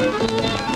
Música